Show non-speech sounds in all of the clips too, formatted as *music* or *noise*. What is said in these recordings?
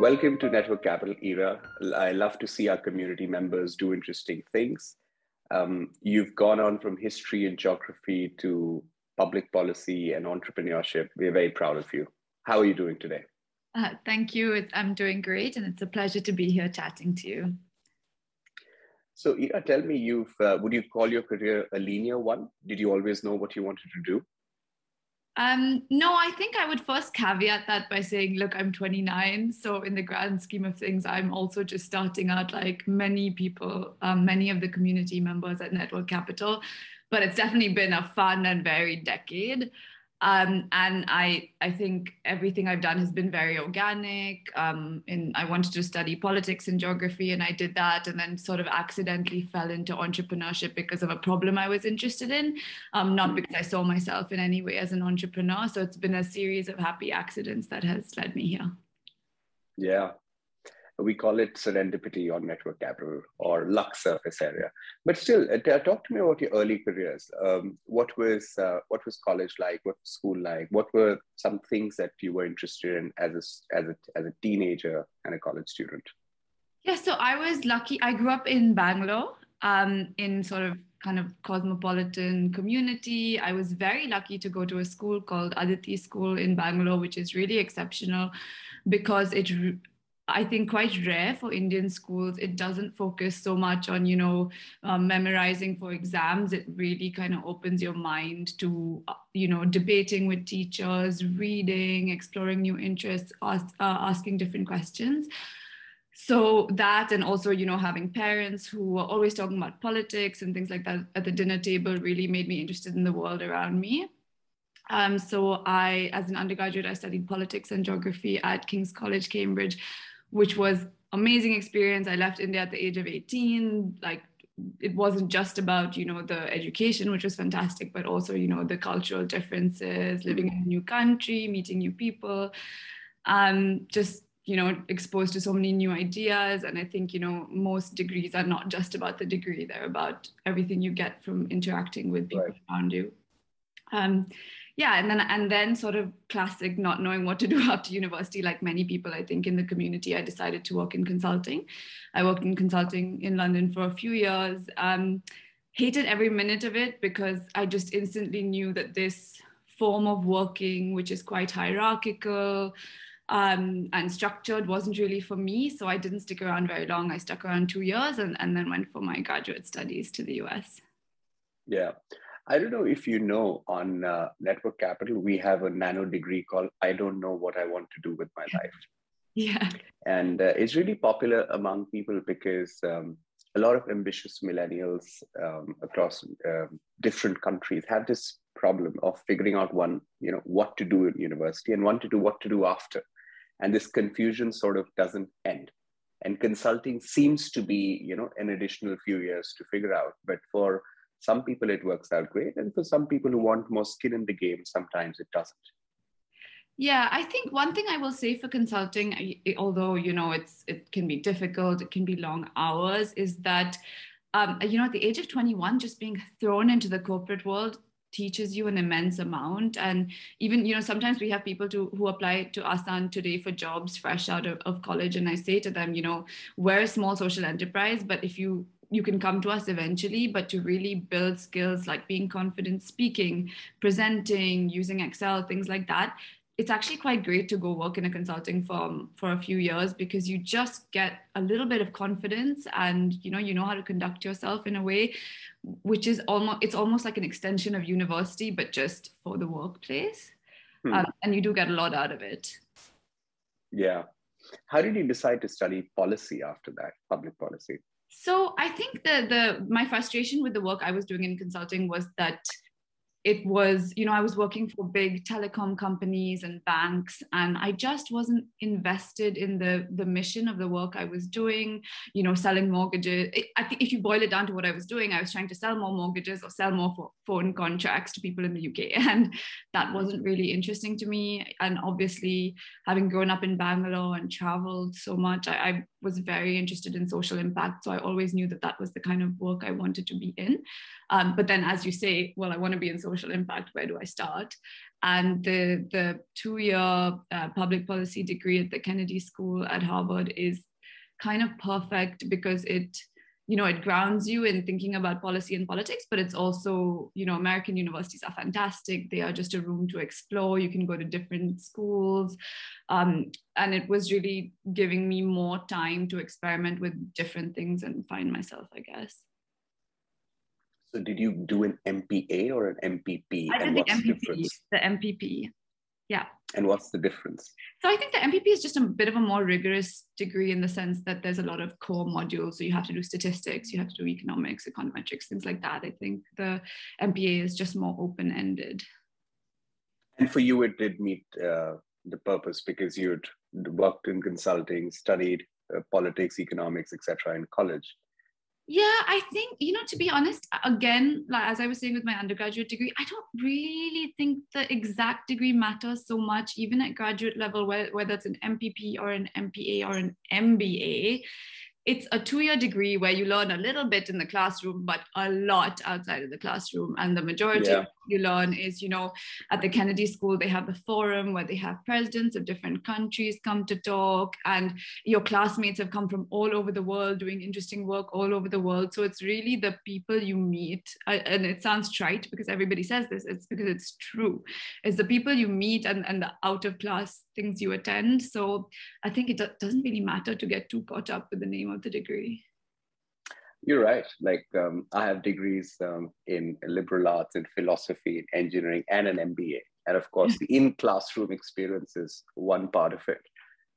Welcome to Network Capital Ira. I love to see our community members do interesting things. Um, you've gone on from history and geography to public policy and entrepreneurship. We're very proud of you. How are you doing today? Uh, thank you. It's, I'm doing great, and it's a pleasure to be here chatting to you. So, Ira, tell me, you've uh, would you call your career a linear one? Did you always know what you wanted to do? Um, no, I think I would first caveat that by saying, look, I'm 29. So, in the grand scheme of things, I'm also just starting out like many people, um, many of the community members at Network Capital. But it's definitely been a fun and varied decade. Um, and I, I think everything I've done has been very organic. Um, and I wanted to study politics and geography, and I did that, and then sort of accidentally fell into entrepreneurship because of a problem I was interested in, um, not because I saw myself in any way as an entrepreneur. So it's been a series of happy accidents that has led me here. Yeah, we call it serendipity on network capital or luck surface area. But still, uh, talk to me about your early careers. Um, what was uh, what was college like? What was school like? What were some things that you were interested in as a, as a, as a teenager and a college student? Yeah, so I was lucky. I grew up in Bangalore, um, in sort of kind of cosmopolitan community. I was very lucky to go to a school called Aditi School in Bangalore, which is really exceptional because it I think quite rare for Indian schools. It doesn't focus so much on, you know, um, memorizing for exams. It really kind of opens your mind to, uh, you know, debating with teachers, reading, exploring new interests, ask, uh, asking different questions. So that, and also, you know, having parents who were always talking about politics and things like that at the dinner table really made me interested in the world around me. Um, so I, as an undergraduate, I studied politics and geography at King's College, Cambridge which was amazing experience. I left India at the age of 18. Like it wasn't just about, you know, the education, which was fantastic, but also, you know, the cultural differences, living in a new country, meeting new people, um, just you know exposed to so many new ideas and i think you know most degrees are not just about the degree they're about everything you get from interacting with people right. around you um, yeah and then and then sort of classic not knowing what to do *laughs* after university like many people i think in the community i decided to work in consulting. I worked in consulting in london for a few years um, hated every minute of it because i just instantly knew that this form of working which is quite hierarchical um, and structured wasn't really for me. So i didn't stick around very long. I stuck around two years and, and then went for my graduate studies to the us yeah I don't know if you know on uh, Network Capital, we have a nano degree called I Don't Know What I Want to Do with My Life. Yeah. And uh, it's really popular among people because um, a lot of ambitious millennials um, across um, different countries have this problem of figuring out one, you know, what to do in university and one to do what to do after. And this confusion sort of doesn't end. And consulting seems to be, you know, an additional few years to figure out. But for some people it works out great and for some people who want more skin in the game sometimes it doesn't. Yeah i think one thing i will say for consulting although you know it's it can be difficult it can be long hours is that um, you know at the age of 21 just being thrown into the corporate world teaches you an immense amount. And even you know sometimes we have people to who apply to asan today for jobs fresh out of, of college and i say to them you know we're a small social enterprise but if you you can come to us eventually, but to really build skills like being confident speaking, presenting, using Excel, things like that, it's actually quite great to go work in a consulting firm for a few years because you just get a little bit of confidence and you know you know how to conduct yourself in a way which is almost it's almost like an extension of university but just for the workplace. Hmm. um, and you do get a lot out of it. Yeah. How did you decide to study policy after that public policy so I think the the my frustration with the work I was doing in consulting was that it was you know i was working for big telecom companies and banks and i just wasn't invested in the the mission of the work i was doing you know selling mortgages. I think if you boil it down to what i was doing i was trying to sell more mortgages or sell more phone contracts to people in the uk *laughs* and that wasn't really interesting to me. And obviously having grown up in bangalore and traveled so much I, I was very interested in social impact so i always knew that that was the kind of work i wanted to be in um, but then, as you say, well, I want to be in social impact. Where do I start? And the the two year uh, public policy degree at the Kennedy School at Harvard is kind of perfect because it you know it grounds you in thinking about policy and politics but it's also you know american universities are fantastic they are just a room to explore you can go to different schools um, and it was really giving me more time to experiment with different things and find myself i guess so did you do an MPA or an MPP? I did the MPP. The, MPP. Yeah. And what's the difference? So I think the MPP is just a bit of a more rigorous degree in the sense that there's a lot of core modules. So you have to do statistics, you have to do economics, econometrics, things like that. I think the MPA is just more open ended. And for you, it did meet uh, the purpose because you'd worked in consulting, studied uh, politics, economics, etc. in college. Yeah, I think, you know, to be honest, again, like as I was saying with my undergraduate degree, I don't really think the exact degree matters so much, even at graduate level, whether it's an MPP or an MPA or an MBA it's a two-year degree where you learn a little bit in the classroom but a lot outside of the classroom and the majority yeah. You learn is you know at the kennedy school they have the forum where they have presidents of different countries come to talk and your classmates have come from all over the world doing interesting work all over the world. So it's really the people you meet uh, and it sounds trite because everybody says this it's because it's true. It's the people you meet and, and the out of class things you attend. So i think it doesn't really matter to get too caught up with the name of the degree? You're right. Like um, I have degrees um, in liberal arts, in philosophy, in engineering, and an MBA. And of course, the in-classroom experience is one part of it.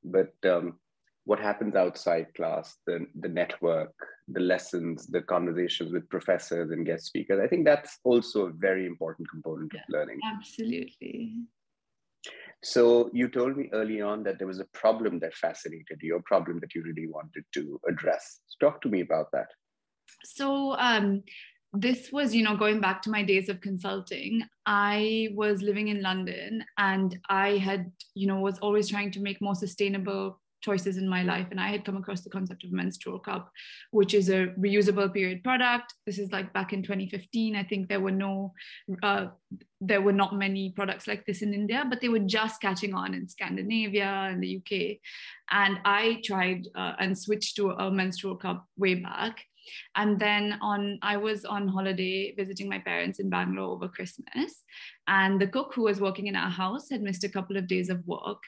But um, what happens outside class, the, the network, the lessons, the conversations with professors and guest speakers, I think that's also a very important component yeah, of learning. Absolutely. So you told me early on that there was a problem that fascinated you, a problem that you really wanted to address. So talk to me about that. So um, this was, you know, going back to my days of consulting. I was living in London, and I had, you know, was always trying to make more sustainable choices in my life. And i had come across the concept of menstrual cup which is a reusable period product. This is like back in 2015 i think there were no uh, there were not many products like this in india but they were just catching on in scandinavia and the uk and i tried uh, and switched to a menstrual cup way back and then on i was on holiday visiting my parents in bangalore over christmas and the cook who was working in our house had missed a couple of days of work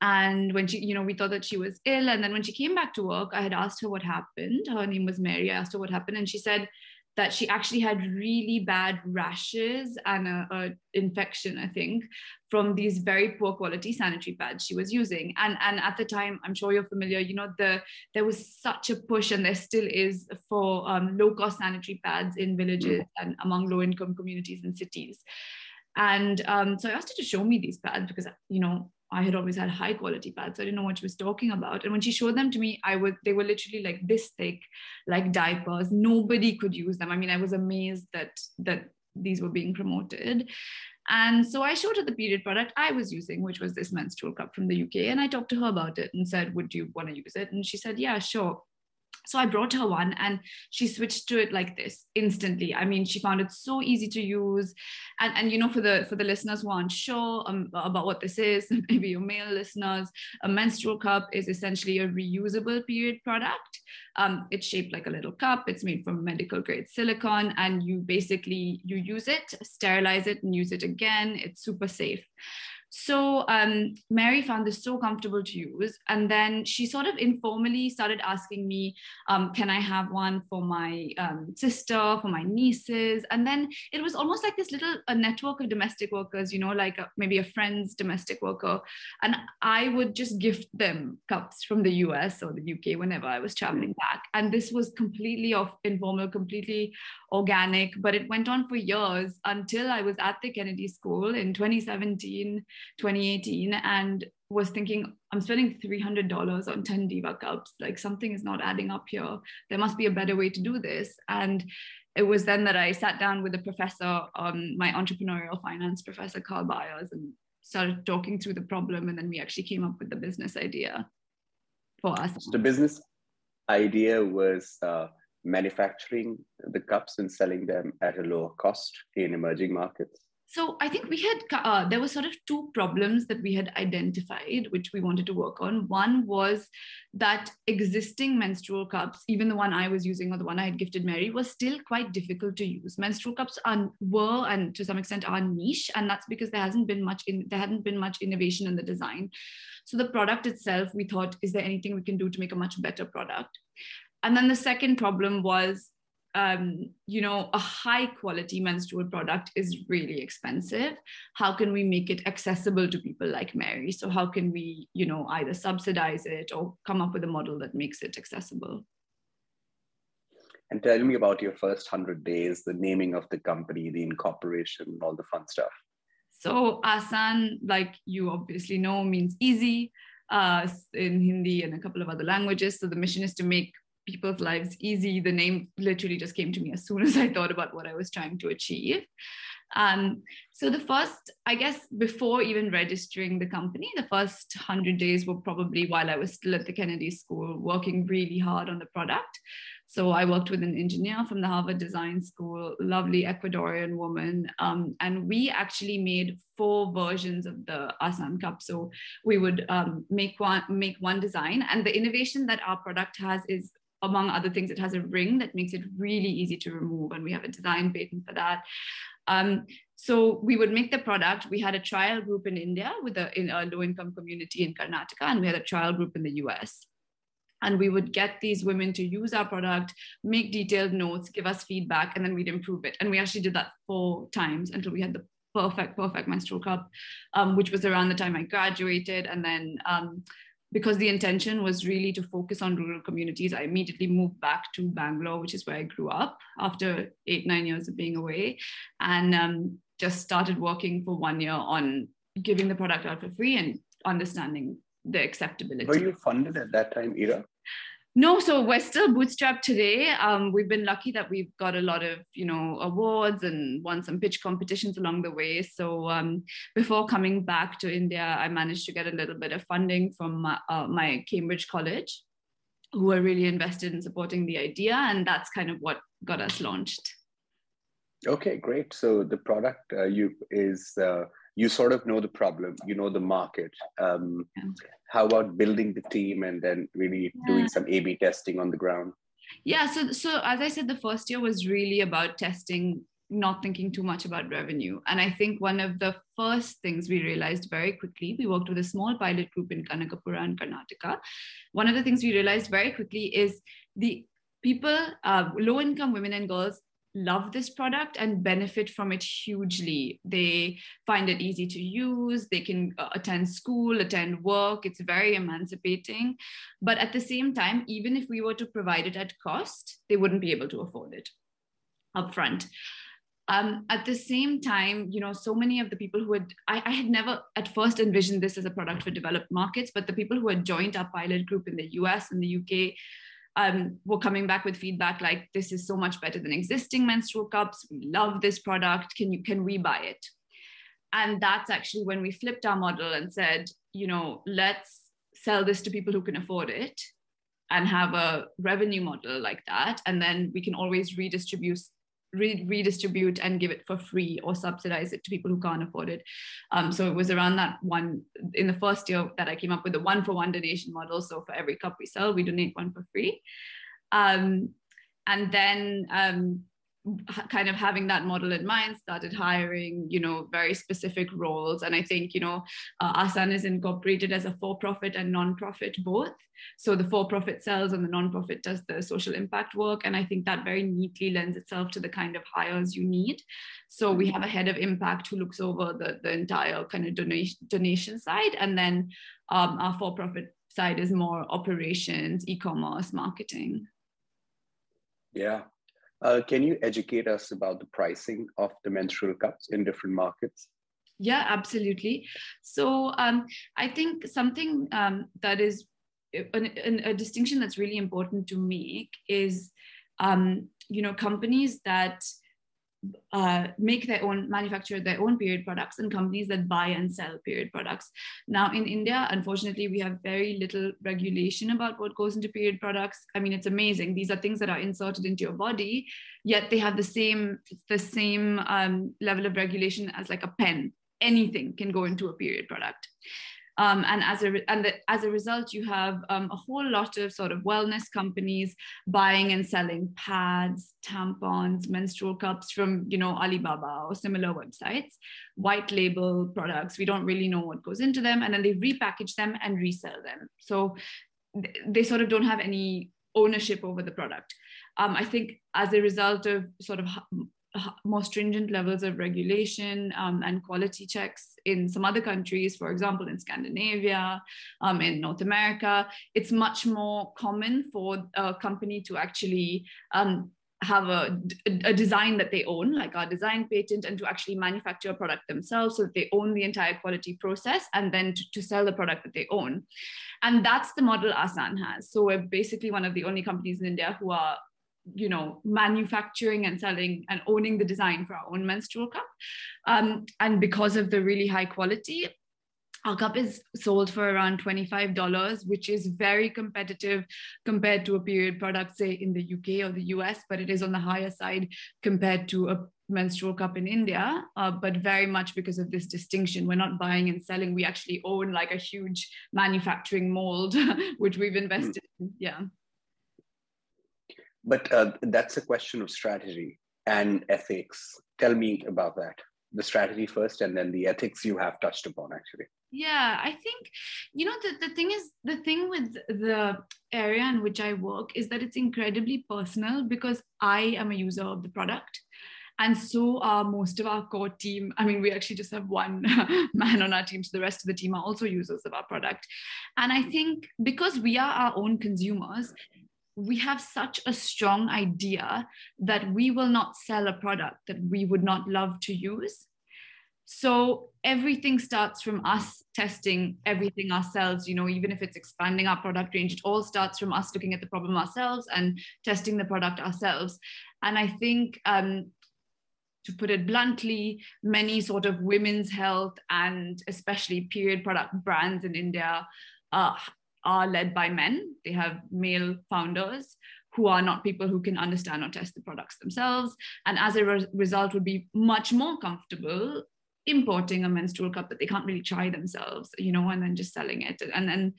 and when she, you know, we thought that she was ill. And then when she came back to work, I had asked her what happened. Her name was Mary. I asked her what happened. And she said that she actually had really bad rashes and a, a infection, I think, from these very poor quality sanitary pads she was using. And, and at the time, I'm sure you're familiar, you know, the there was such a push, and there still is for um, low cost sanitary pads in villages and among low income communities and cities. And um, so I asked her to show me these pads because, you know, I had always had high quality pads. So I didn't know what she was talking about. And when she showed them to me, I was they were literally like this thick, like diapers. Nobody could use them. I mean, I was amazed that that these were being promoted. And so I showed her the period product I was using, which was this menstrual cup from the UK. And I talked to her about it and said, Would you want to use it? And she said, Yeah, sure so i brought her one and she switched to it like this instantly. I mean she found it so easy to use. And and you know for the for the listeners who aren't sure um, about what this is *laughs* maybe your male listeners a menstrual cup is essentially a reusable period product. Um, it's shaped like a little cup. It's made from medical grade silicone and you basically you use it sterilize it and use it again. It's super safe So um, Mary found this so comfortable to use. And then she sort of informally started asking me, um, can I have one for my um, sister, for my nieces? And then it was almost like this little a network of domestic workers, you know, like a, maybe a friend's domestic worker. And I would just gift them cups from the US or the UK whenever I was traveling back. And this was completely off informal, completely organic, but it went on for years until I was at the Kennedy School in 2017 2018 and was thinking i'm spending $300 on 10 diva cups. Like something is not adding up here. There must be a better way to do this. And it was then that i sat down with a professor um, my entrepreneurial finance professor carl byers and started talking through the problem. And then we actually came up with the business idea for us. The business idea was uh, manufacturing the cups and selling them at a lower cost in emerging markets so I think we had uh, there were sort of two problems that we had identified, which we wanted to work on. One was that existing menstrual cups, even the one I was using or the one I had gifted Mary, was still quite difficult to use. Menstrual cups are, were and to some extent are niche, and that's because there hasn't been much in there hadn't been much innovation in the design. So the product itself, we thought, is there anything we can do to make a much better product? And then the second problem was um, you know, a high quality menstrual product is really expensive. How can we make it accessible to people like Mary? So, how can we, you know, either subsidize it or come up with a model that makes it accessible? And tell me about your first 100 days, the naming of the company, the incorporation, all the fun stuff. So, Asan, like you obviously know, means easy uh, in Hindi and a couple of other languages. So, the mission is to make people's lives easy. The name literally just came to me as soon as I thought about what I was trying to achieve. Um, so the first, I guess, before even registering the company, the first 100 days were probably while I was still at the Kennedy School, working really hard on the product. So I worked with an engineer from the Harvard Design School, lovely Ecuadorian woman, um, and we actually made four versions of the Asan cup. So we would um, make one make one design, and the innovation that our product has is among other things, it has a ring that makes it really easy to remove. And we have a design patent for that. Um, so we would make the product. We had a trial group in India with a, in a low income community in Karnataka, and we had a trial group in the US. And we would get these women to use our product, make detailed notes, give us feedback, and then we'd improve it. And we actually did that four times until we had the perfect, perfect menstrual cup, um, which was around the time I graduated. And then um, because the intention was really to focus on rural communities, I immediately moved back to Bangalore, which is where I grew up after eight, nine years of being away, and um, just started working for one year on giving the product out for free and understanding the acceptability. Were you funded at that time, Ira? No, so we're still bootstrapped today. Um, we've been lucky that we've got a lot of, you know, awards and won some pitch competitions along the way. So um, before coming back to India, I managed to get a little bit of funding from my, uh, my Cambridge College, who were really invested in supporting the idea, and that's kind of what got us launched. Okay, great. So the product uh, you is uh, you sort of know the problem, you know the market. Um, yeah how about building the team and then really yeah. doing some a b testing on the ground? Yeah so so as i said the first year was really about testing not thinking too much about revenue. And i think one of the first things we realized very quickly we worked with a small pilot group in kanakapura and karnataka. One of the things we realized very quickly is the people uh, low income women and girls love this product and benefit from it hugely. They find it easy to use, they can uh, attend school, attend work, it's very emancipating. But at the same time, even if we were to provide it at cost, they wouldn't be able to afford it upfront. Um, at the same time, you know, so many of the people who had, I, I, had never at first envisioned this as a product for developed markets, but the people who had joined our pilot group in the US and the UK um, were coming back with feedback like this is so much better than existing menstrual cups. We love this product. Can you can we buy it? And that's actually when we flipped our model and said you know let's sell this to people who can afford it and have a revenue model like that. And then we can always redistribute re- redistribute and give it for free or subsidize it to people who can't afford it. Um, so it was around that one in the first year that I came up with the one for one donation model. So for every cup we sell, we donate one for free. Um, and then um, kind of having that model in mind started hiring you know very specific roles. And i think you know uh, asan is incorporated as a for-profit and non-profit both. So the for-profit sells and the non-profit does the social impact work. And i think that very neatly lends itself to the kind of hires you need. So we have a head of impact who looks over the, the entire kind of donation donation side. And then um, our for-profit side is more operations e-commerce marketing. Yeah uh, can you educate us about the pricing of the menstrual cups in different markets? Yeah, absolutely. So um, I think something um, that is an, an, a distinction that's really important to make is, um, you know, companies that uh, make their own manufacture their own period products and companies that buy and sell period products. Now in india unfortunately we have very little regulation about what goes into period products. I mean it's amazing. These are things that are inserted into your body yet they have the same the same um, level of regulation as like a pen. Anything can go into a period product um, and as a and the, as a result, you have um, a whole lot of sort of wellness companies buying and selling pads, tampons, menstrual cups from you know Alibaba or similar websites, white label products. We don't really know what goes into them, and then they repackage them and resell them. So they sort of don't have any ownership over the product. Um, I think as a result of sort of more stringent levels of regulation um, and quality checks in some other countries, for example, in Scandinavia, um, in North America, it's much more common for a company to actually um, have a, a, design that they own, like our design patent, and to actually manufacture a product themselves so that they own the entire quality process and then to, to sell the product that they own. And that's the model Asan has. So we're basically one of the only companies in India who are you know manufacturing and selling and owning the design for our own menstrual cup. Um, and because of the really high quality our cup is sold for around $25 which is very competitive compared to a period product say in the uk or the us but it is on the higher side compared to a menstrual cup in india uh, but very much because of this distinction. We're not buying and selling. We actually own like a huge manufacturing mold *laughs* which we've invested in. Yeah but uh, that's a question of strategy and ethics. Tell me about that. The strategy first, and then the ethics you have touched upon, actually. Yeah, I think, you know, the, the thing is, the thing with the area in which I work is that it's incredibly personal because I am a user of the product and so are most of our core team i mean we actually just have one *laughs* man on our team so the rest of the team are also users of our product and i think because we are our own consumers we have such a strong idea that we will not sell a product that we would not love to use. So everything starts from us testing everything ourselves, you know, even if it's expanding our product range, it all starts from us looking at the problem ourselves and testing the product ourselves. And I think um, to put it bluntly, many sort of women's health and especially period product brands in India uh, are led by men. They have male founders who are not people who can understand or test the products themselves. And as a re- result, would be much more comfortable importing a menstrual cup that they can't really try themselves, you know, and then just selling it. And then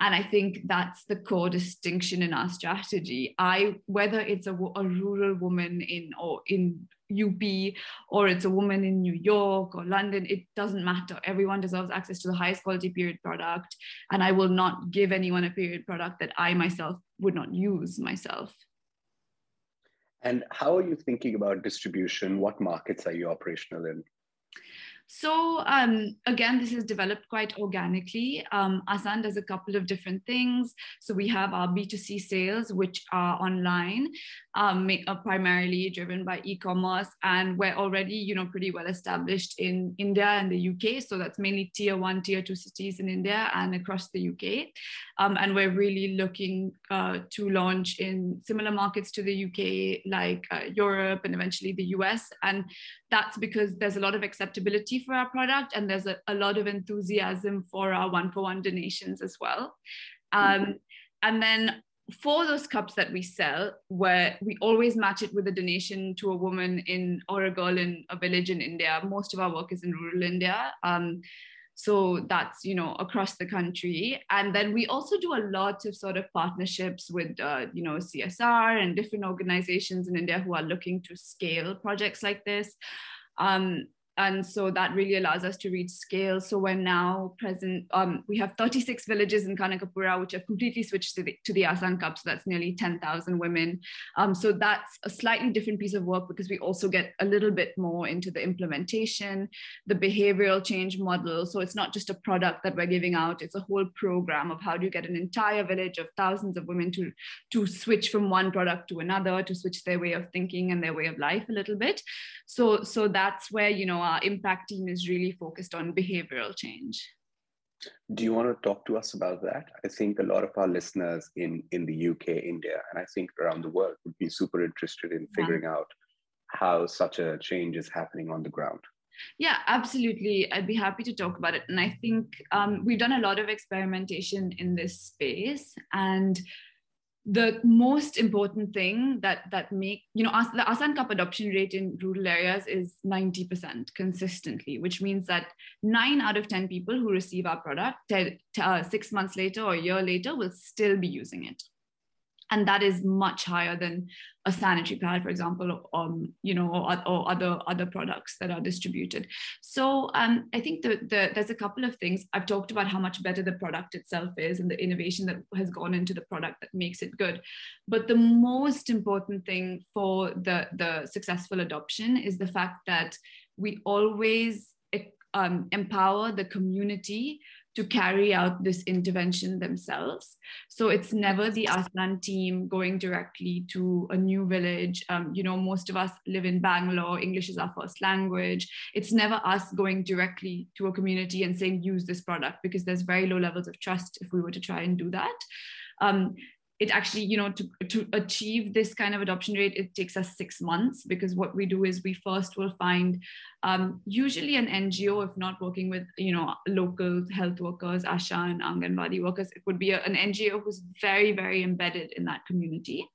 and i think that's the core distinction in our strategy i whether it's a, a rural woman in or in up or it's a woman in new york or london it doesn't matter. Everyone deserves access to the highest quality period product and i will not give anyone a period product that i myself would not use myself. And how are you thinking about distribution? What markets are you operational in so um, again, this is developed quite organically. Um, Asan does a couple of different things. So we have our B2C sales, which are online, um, are primarily driven by e-commerce, and we're already, you know, pretty well established in India and the UK. So that's mainly tier one, tier two cities in India and across the UK. Um, and we're really looking uh, to launch in similar markets to the UK, like uh, Europe and eventually the US. And that's because there's a lot of acceptability for our product and there's a, a lot of enthusiasm for our one for one donations as well. Um, and then for those cups that we sell, where we always match it with a donation to a woman in or a girl in a village in India. Most of our work is in rural India. Um, so that's you know across the country and then we also do a lot of sort of partnerships with uh, you know csr and different organizations in india who are looking to scale projects like this um, and so that really allows us to reach scale. So we're now present, um, we have 36 villages in Kanakapura, which have completely switched to the, to the ASAN Cup. So that's nearly 10,000 women. Um, so that's a slightly different piece of work because we also get a little bit more into the implementation, the behavioral change model. So it's not just a product that we're giving out, it's a whole program of how do you get an entire village of thousands of women to, to switch from one product to another, to switch their way of thinking and their way of life a little bit. So, so that's where, you know, our impact team is really focused on behavioral change. Do you want to talk to us about that? I think a lot of our listeners in, in the UK, India, and I think around the world would be super interested in figuring yeah. out how such a change is happening on the ground. Yeah, absolutely. I'd be happy to talk about it. And I think um, we've done a lot of experimentation in this space. And the most important thing that that make you know the asan cup adoption rate in rural areas is 90% consistently which means that 9 out of 10 people who receive our product uh, 6 months later or a year later will still be using it and that is much higher than a sanitary pad, for example, um, you know, or, or, other other products that are distributed. So um, I think the, the, there's a couple of things I've talked about how much better the product itself is and the innovation that has gone into the product that makes it good. But the most important thing for the the successful adoption is the fact that we always um, empower the community to carry out this intervention themselves. So it's never the Asan team going directly to a new village. Um, you know, most of us live in Bangalore, English is our first language. It's never us going directly to a community and saying, use this product, because there's very low levels of trust if we were to try and do that. Um, it actually you know to, to achieve this kind of adoption rate it takes us six months because what we do is we first will find um, usually an ngo if not working with you know local health workers asha and anganwadi workers it would be a, an ngo who's very very embedded in that community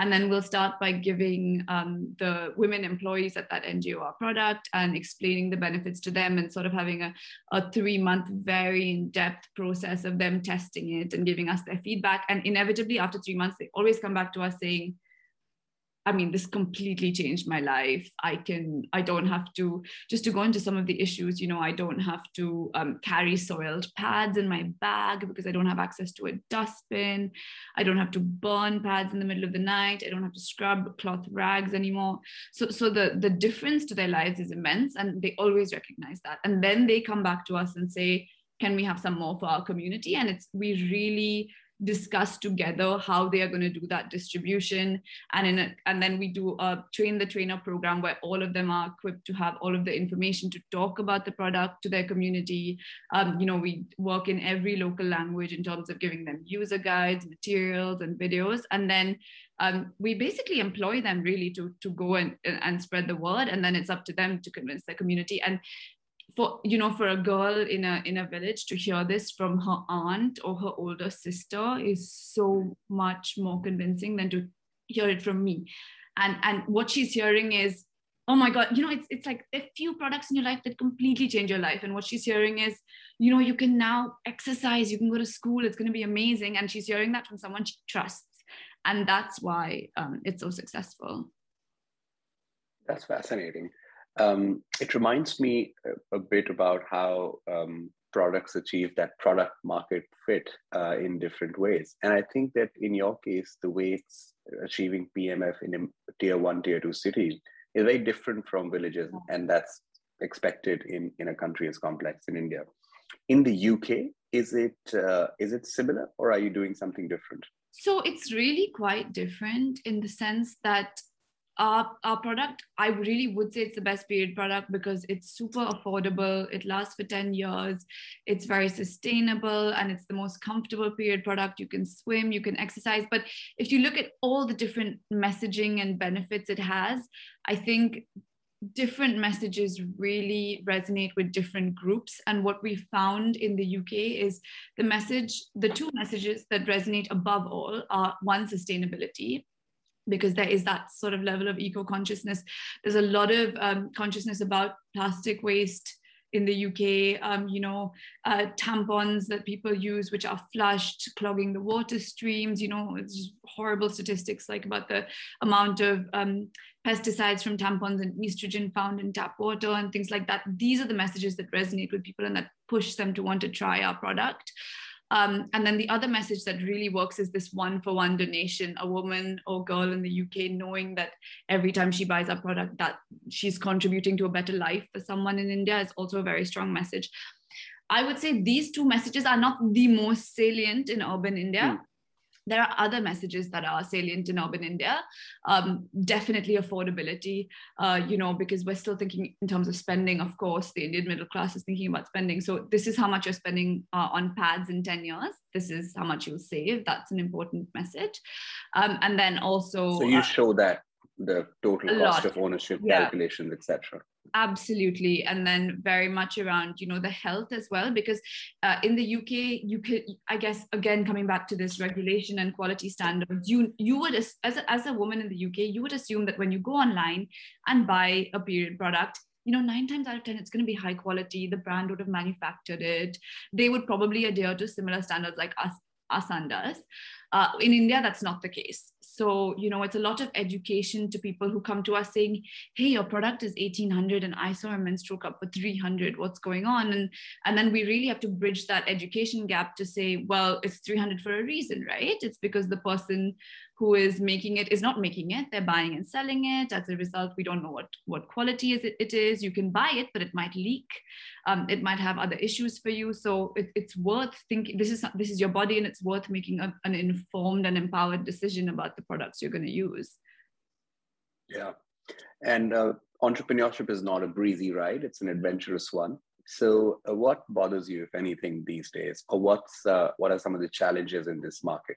and then we'll start by giving um, the women employees at that NGO our product and explaining the benefits to them and sort of having a, a three month, very in depth process of them testing it and giving us their feedback. And inevitably, after three months, they always come back to us saying, I mean, this completely changed my life. I can, I don't have to, just to go into some of the issues, you know, I don't have to um, carry soiled pads in my bag because I don't have access to a dustbin. I don't have to burn pads in the middle of the night. I don't have to scrub cloth rags anymore. So, so the, the difference to their lives is immense and they always recognize that. And then they come back to us and say, can we have some more for our community? And it's, we really, discuss together how they are going to do that distribution. And in a, and then we do a train the trainer program where all of them are equipped to have all of the information to talk about the product to their community. Um, you know we work in every local language in terms of giving them user guides materials and videos. And then um, we basically employ them really to, to go and, and spread the word. And then it's up to them to convince their community. And for you know for a girl in a in a village to hear this from her aunt or her older sister is so much more convincing than to hear it from me. And and what she's hearing is oh my god you know it's it's like a few products in your life that completely change your life. And what she's hearing is you know you can now exercise you can go to school it's going to be amazing. And she's hearing that from someone she trusts. And that's why um, it's so successful. That's fascinating um, it reminds me a, a, bit about how um, products achieve that product market fit uh, in different ways. And I think that in your case, the way it's achieving PMF in a tier one, tier two cities is very different from villages. And that's expected in, in a country as complex in India. In the UK, is it uh, is it similar or are you doing something different? So it's really quite different in the sense that our, our product, I really would say it's the best period product because it's super affordable. It lasts for 10 years. It's very sustainable and it's the most comfortable period product. You can swim, you can exercise. But if you look at all the different messaging and benefits it has, I think different messages really resonate with different groups. And what we found in the UK is the message, the two messages that resonate above all are one, sustainability because there is that sort of level of eco consciousness. There's a lot of um, consciousness about plastic waste in the UK, um, you know, uh, tampons that people use, which are flushed, clogging the water streams, you know, it's horrible statistics like about the amount of um, pesticides from tampons and estrogen found in tap water and things like that. These are the messages that resonate with people and that push them to want to try our product. Um, and then the other message that really works is this one for one donation. A woman or girl in the UK knowing that every time she buys our product, that she's contributing to a better life for someone in India is also a very strong message. I would say these two messages are not the most salient in urban India. Mm there are other messages that are salient in urban India. Um, definitely affordability, uh, you know, because we're still thinking in terms of spending. Of course, the Indian middle class is thinking about spending. So this is how much you're spending uh, on pads in 10 years. This is how much you'll save. That's an important message. Um, and then also. So you uh, show that the total cost lot. of ownership yeah. calculations, etc absolutely and then very much around you know the health as well because uh, in the uk you could i guess again coming back to this regulation and quality standards you you would as a, as a woman in the uk you would assume that when you go online and buy a period product you know nine times out of ten it's going to be high quality the brand would have manufactured it they would probably adhere to similar standards like us Asan does. Uh, in India, that's not the case. So, you know, it's a lot of education to people who come to us saying, hey, your product is 1800 and I saw a menstrual cup for 300. What's going on? And, and then we really have to bridge that education gap to say, well, it's 300 for a reason, right? It's because the person who is making it is not making it they're buying and selling it as a result we don't know what what quality is it, it is you can buy it but it might leak um, it might have other issues for you so it, it's worth thinking this is this is your body and it's worth making a, an informed and empowered decision about the products you're going to use. Yeah. And uh, entrepreneurship is not a breezy ride it's an adventurous one. So uh, what bothers you if anything these days? Or what's uh, what are some of the challenges in this market?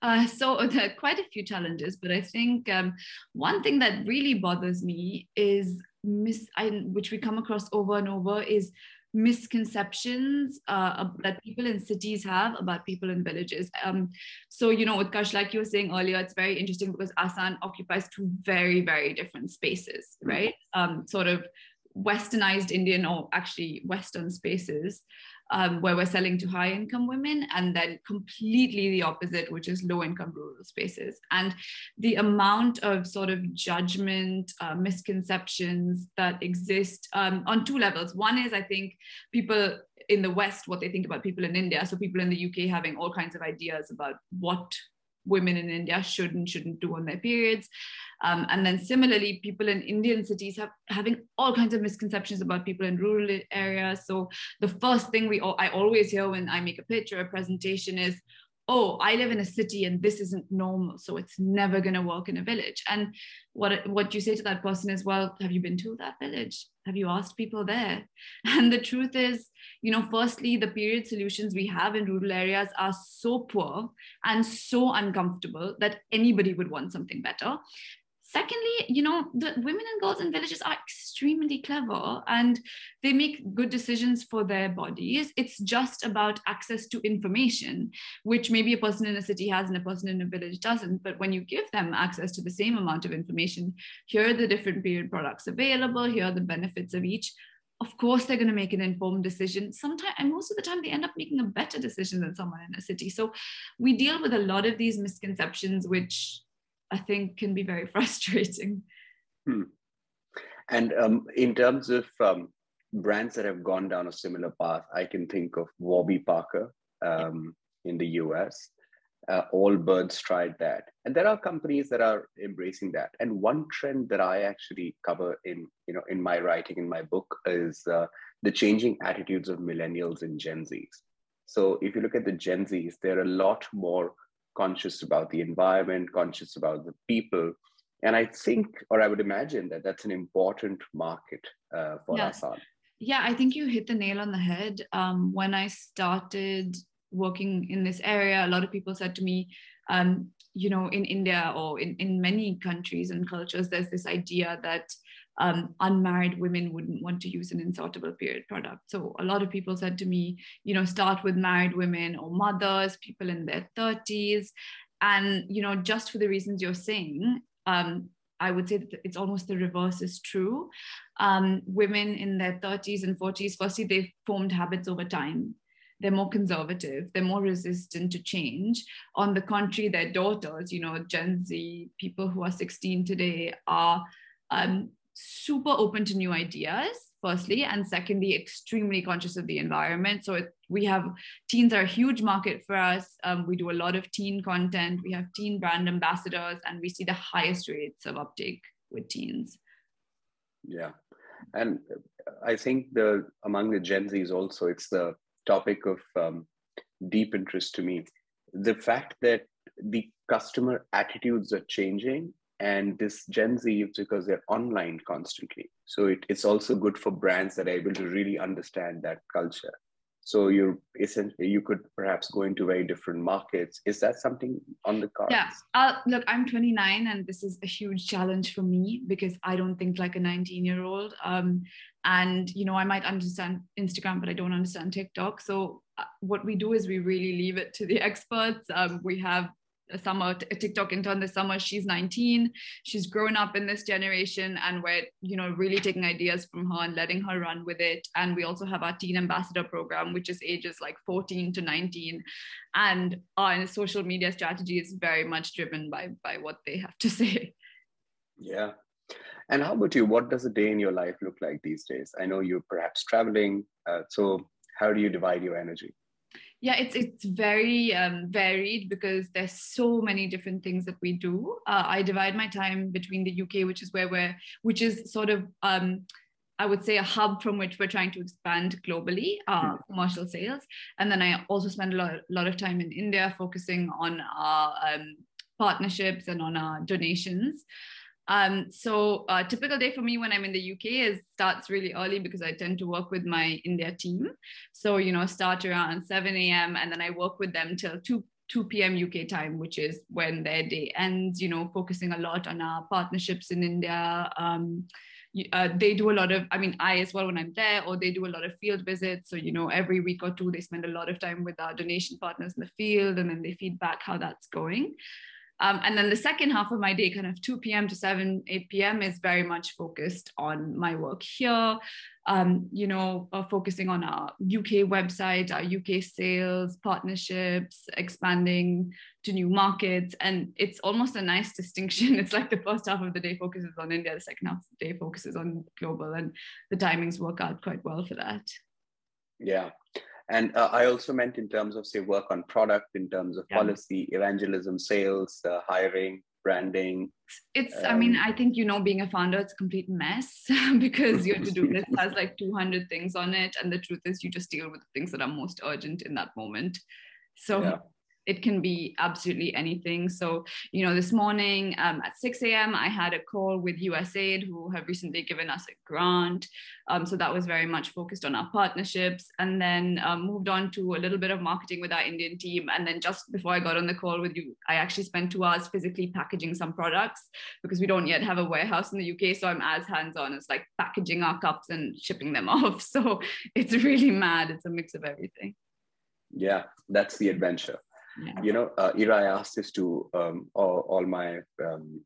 Uh, so *laughs* there are quite a few challenges, but I think um, one thing that really bothers me is mis- I, which we come across over and over is misconceptions uh, that people in cities have about people in villages. Um, so, you know, Utkarsh, like you were saying earlier, it's very interesting because Asan occupies two very, very different spaces, mm-hmm. right? Um, sort of westernized Indian or actually Western spaces um, where we're selling to high income women, and then completely the opposite, which is low income rural spaces. And the amount of sort of judgment, uh, misconceptions that exist um, on two levels. One is, I think, people in the West, what they think about people in India. So people in the UK having all kinds of ideas about what women in India should and shouldn't do on their periods. Um, and then similarly, people in Indian cities have having all kinds of misconceptions about people in rural areas. So the first thing we all, I always hear when I make a pitch or a presentation is, oh i live in a city and this isn't normal so it's never going to work in a village. And what what you say to that person is well? Have you been to that village? Have you asked people there? *laughs* And the truth is you know firstly the period solutions we have in rural areas are so poor and so uncomfortable that anybody would want something better. Secondly you know the women and girls in villages are extremely clever and they make good decisions for their bodies. It's just about access to information which maybe a person in a city has and a person in a village doesn't. But when you give them access to the same amount of information here are the different period products available here are the benefits of each. Of course they're going to make an informed decision. Sometimes and most of the time they end up making a better decision than someone in a city. So we deal with a lot of these misconceptions which I think can be very *laughs* frustrating. Hmm. And um, in terms of um, brands that have gone down a similar path, I can think of Warby Parker um, in the US. Uh, Allbirds tried that, and there are companies that are embracing that. And one trend that I actually cover in you know in my writing in my book is uh, the changing attitudes of millennials and Gen Zs. So if you look at the Gen Zs, they're a lot more conscious about the environment, conscious about the people. And I think, or I would imagine that that's an important market uh, for yeah. Asan. Yeah, I think you hit the nail on the head. Um, when I started working in this area, a lot of people said to me, um, you know, in India or in, in many countries and cultures, there's this idea that um, unmarried women wouldn't want to use an insertable period product. So a lot of people said to me, you know, start with married women or mothers, people in their 30s. And, you know, just for the reasons you're saying, um, I would say that it's almost the reverse is true. Um, women in their 30s and 40s, firstly, they've formed habits over time. They're more conservative, they're more resistant to change. On the contrary, their daughters, you know, Gen Z, people who are 16 today, are um, super open to new ideas firstly and secondly extremely conscious of the environment. So it, we have teens are a huge market for us. Um, we do a lot of teen content. We have teen brand ambassadors and we see the highest rates of uptake with teens. Yeah. And i think the among the gen z's also it's the topic of um, deep interest to me. The fact that the customer attitudes are changing and this gen z because they're online constantly. So it, it's also good for brands that are able to really understand that culture. So you're essentially you could perhaps go into very different markets. Is that something on the cards? Yeah. Uh, look i'm 29 and this is a huge challenge for me because i don't think like a 19 year old um, and you know i might understand instagram but i don't understand tiktok. So uh, what we do is we really leave it to the *laughs* experts. Um, we have a summer a tiktok intern this summer she's 19 she's grown up in this generation and we're you know really taking ideas from her and letting her run with it. And we also have our teen ambassador program which is ages like 14 to 19 and our social media strategy is very much driven by by what they have to *laughs* say. Yeah. And how about you? What does a day in your life look like these days? I know you're perhaps traveling uh, so how do you divide your energy yeah it's it's very um, varied because there's so many different things that we do uh, i divide my time between the uk which is where we're which is sort of um, I would say a hub from which we're trying to expand globally, uh, hmm. commercial sales. And then I also spend a lot, lot of time in India focusing on our um, partnerships and on our donations. Um, so a typical day for me when I'm in the UK is starts really early because I tend to work with my India team. So, you know, start around 7 a.m. and then I work with them till 2 2 p.m. UK time, which is when their day ends, you know, focusing a lot on our partnerships in India. Um, uh, they do a lot of, I mean, I as well when I'm there, or they do a lot of field visits. So, you know, every week or two, they spend a lot of time with our donation partners in the field and then they feedback how that's going. Um, and then the second half of my day, kind of 2 p.m. to 7, 8 p.m., is very much focused on my work here. Um, you know, uh, focusing on our UK website, our UK sales, partnerships, expanding to new markets. And it's almost a nice *laughs* distinction. It's like the first half of the day focuses on India, the second half of the day focuses on global, and the timings work out quite well for that. Yeah. And uh, I also meant in terms of, say, work on product, in terms of yeah. policy, evangelism, sales, uh, hiring, branding. It's, um, I mean, um, I think, you know, being a founder, it's a complete mess *laughs* because your to do *laughs* list has like 200 things on it. And the truth is, you just deal with the things that are most urgent in that moment. So yeah it can be absolutely anything. So, you know, this morning um, at 6 a.m., I had a call with USAID, who have recently given us a grant. Um, so that was very much focused on our partnerships, and then um, moved on to a little bit of marketing with our Indian team. And then just before I got on the call with you, I actually spent two hours physically packaging some products because we don't yet have a warehouse in the UK. So I'm as hands-on as like packaging our cups and shipping them *laughs* off. So it's really mad. It's a mix of everything. Yeah, that's the adventure yeah. you know uh, ira i ask this to um, all, all, my um,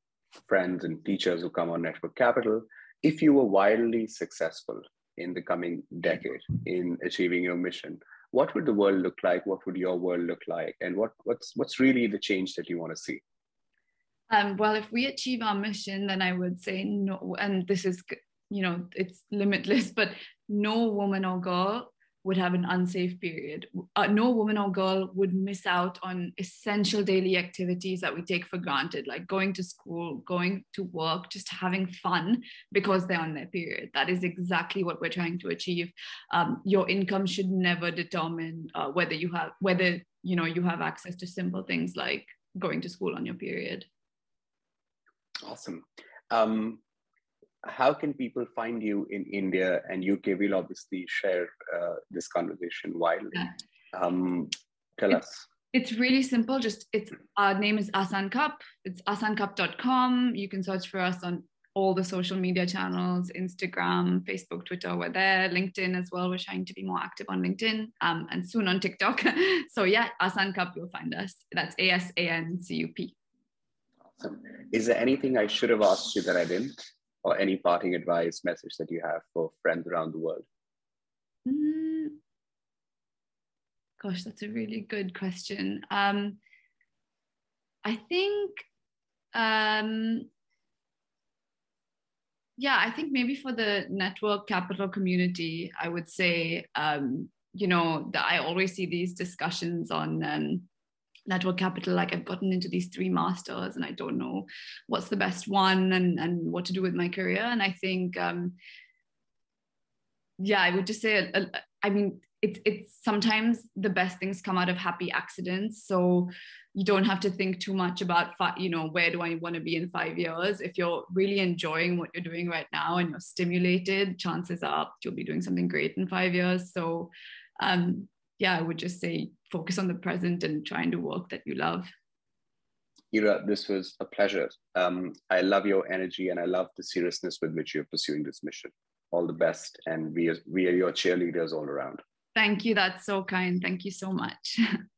friends and teachers who come on network capital. If you were wildly successful in the coming decade in achieving your mission what would the world look like? What would your world look like? And what what's what's really the change that you want to see? Um, well if we achieve our mission then i would say no and this is you know it's limitless *laughs* but no woman or girl would have an unsafe period. Uh, no woman or girl would miss out on essential daily activities that we take for granted, like going to school, going to work, just having fun because they're on their period. That is exactly what we're trying to achieve. Um, your income should never determine uh, whether you have whether you know you have access to simple things like going to school on your period. Awesome. Um, how can people find you in India and UK? We'll obviously share uh, this conversation widely. Um, tell it's, us. It's really simple. Just it's our name is Asan Cup. It's asancup.com. You can search for us on all the social media channels Instagram, Facebook, Twitter, we're there, LinkedIn as well. We're trying to be more active on LinkedIn um, and soon on TikTok. *laughs* so, yeah, Asan Cup, you'll find us. That's A S A N C U P. Awesome. Is there anything I should have asked you that I didn't? Or any parting advice, message that you have for friends around the world? Mm. Gosh, that's a really good question. Um, I think, um, yeah, I think maybe for the network capital community, I would say, um, you know, that I always see these discussions on um, network capital like i've gotten into these three masters and i don't know what's the best one and and what to do with my career. And i think um yeah i would just say uh, i mean it's it's sometimes the best things come out of happy accidents. So you don't have to think too much about you know where do i want to be in five years? If you're really enjoying what you're doing right now and you're stimulated chances are you'll be doing something great in five years. So um yeah i would just say focus on the present and try and do work that you love. Ira, this was a pleasure. Um, I love your energy and I love the seriousness with which you're pursuing this mission. All the best, and we are, we are your cheerleaders all around. Thank you. That's so kind. Thank you so much. *laughs*